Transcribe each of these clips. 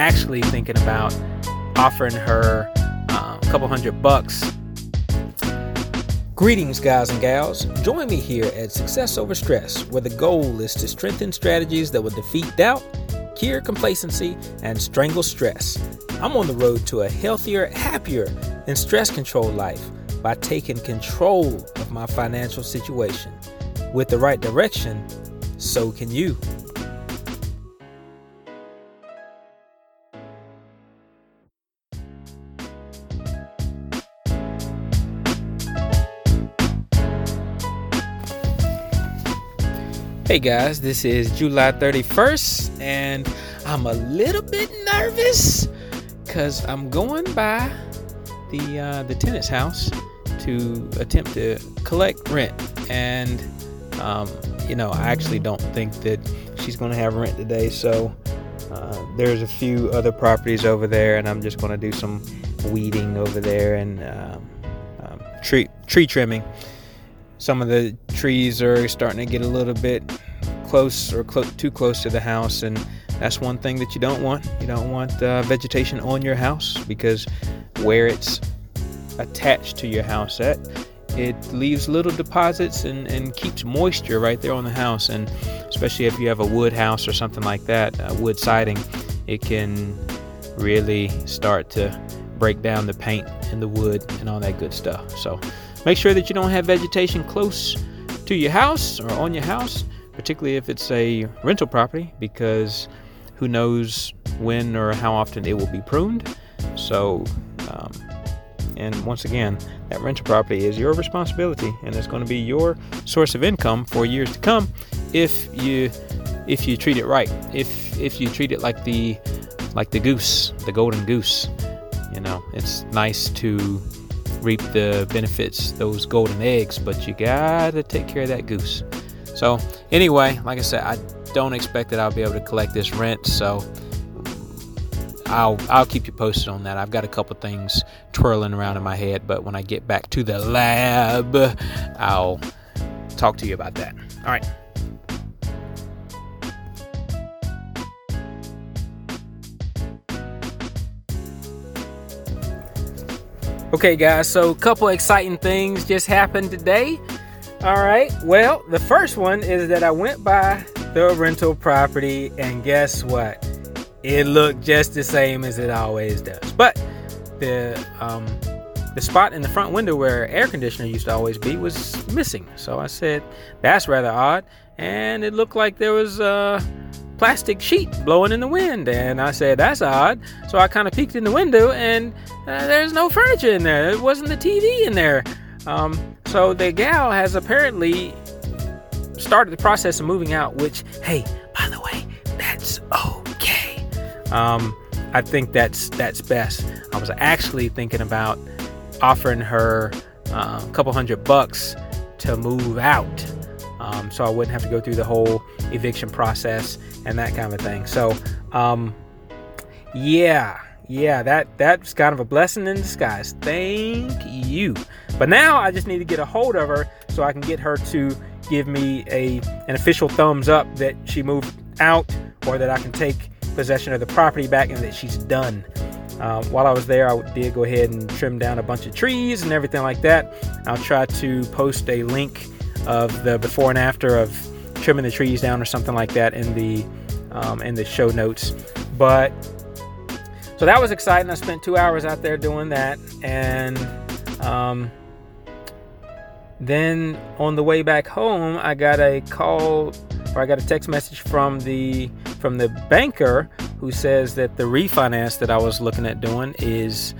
actually thinking about offering her uh, a couple hundred bucks. Greetings, guys and gals. Join me here at Success Over Stress, where the goal is to strengthen strategies that will defeat doubt, cure complacency, and strangle stress. I'm on the road to a healthier, happier, and stress controlled life by taking control of my financial situation. With the right direction, so can you. Hey guys, this is July 31st, and I'm a little bit nervous because I'm going by the uh, the tenant's house to attempt to collect rent, and um, you know I actually don't think that she's going to have rent today. So uh, there's a few other properties over there, and I'm just going to do some weeding over there and um, um, tree tree trimming some of the trees are starting to get a little bit close or clo- too close to the house and that's one thing that you don't want. You don't want uh, vegetation on your house because where it's attached to your house at it leaves little deposits and, and keeps moisture right there on the house and especially if you have a wood house or something like that uh, wood siding it can really start to break down the paint and the wood and all that good stuff. So Make sure that you don't have vegetation close to your house or on your house, particularly if it's a rental property, because who knows when or how often it will be pruned. So, um, and once again, that rental property is your responsibility, and it's going to be your source of income for years to come if you if you treat it right. If if you treat it like the like the goose, the golden goose. You know, it's nice to reap the benefits, those golden eggs, but you gotta take care of that goose. So, anyway, like I said, I don't expect that I'll be able to collect this rent, so I'll I'll keep you posted on that. I've got a couple things twirling around in my head, but when I get back to the lab, I'll talk to you about that. All right. Okay, guys, so a couple exciting things just happened today. All right, well, the first one is that I went by the rental property, and guess what? It looked just the same as it always does. But the um, the spot in the front window where air conditioner used to always be was missing. So I said, that's rather odd. And it looked like there was uh, plastic sheet blowing in the wind. And I said, that's odd. So I kind of peeked in the window and uh, there's no furniture in there. There wasn't the TV in there. Um, so the gal has apparently started the process of moving out, which, hey, by the way, that's okay. Um, I think that's that's best. I was actually thinking about offering her uh, a couple hundred bucks to move out, um, so I wouldn't have to go through the whole eviction process and that kind of thing. So, um, yeah, yeah, that that's kind of a blessing in disguise. Thank you. But now I just need to get a hold of her so I can get her to give me a an official thumbs up that she moved out or that I can take possession of the property back and that she's done. Uh, while I was there, I did go ahead and trim down a bunch of trees and everything like that. I'll try to post a link of the before and after of trimming the trees down or something like that in the um, in the show notes. But so that was exciting. I spent two hours out there doing that, and um, then on the way back home, I got a call or I got a text message from the from the banker who says that the refinance that I was looking at doing is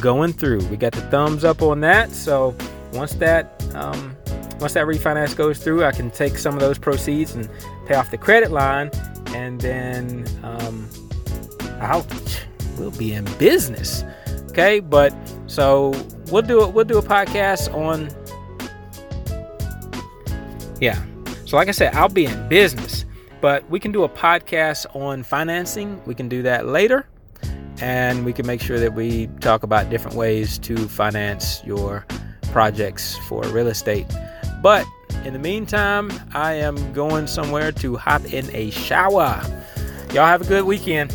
going through. We got the thumbs up on that. So once that um, once that refinance goes through, I can take some of those proceeds and pay off the credit line, and then um, I'll we'll be in business. Okay, but so we'll do it. We'll do a podcast on. Yeah, so like I said, I'll be in business, but we can do a podcast on financing. We can do that later, and we can make sure that we talk about different ways to finance your projects for real estate. But in the meantime, I am going somewhere to hop in a shower. Y'all have a good weekend.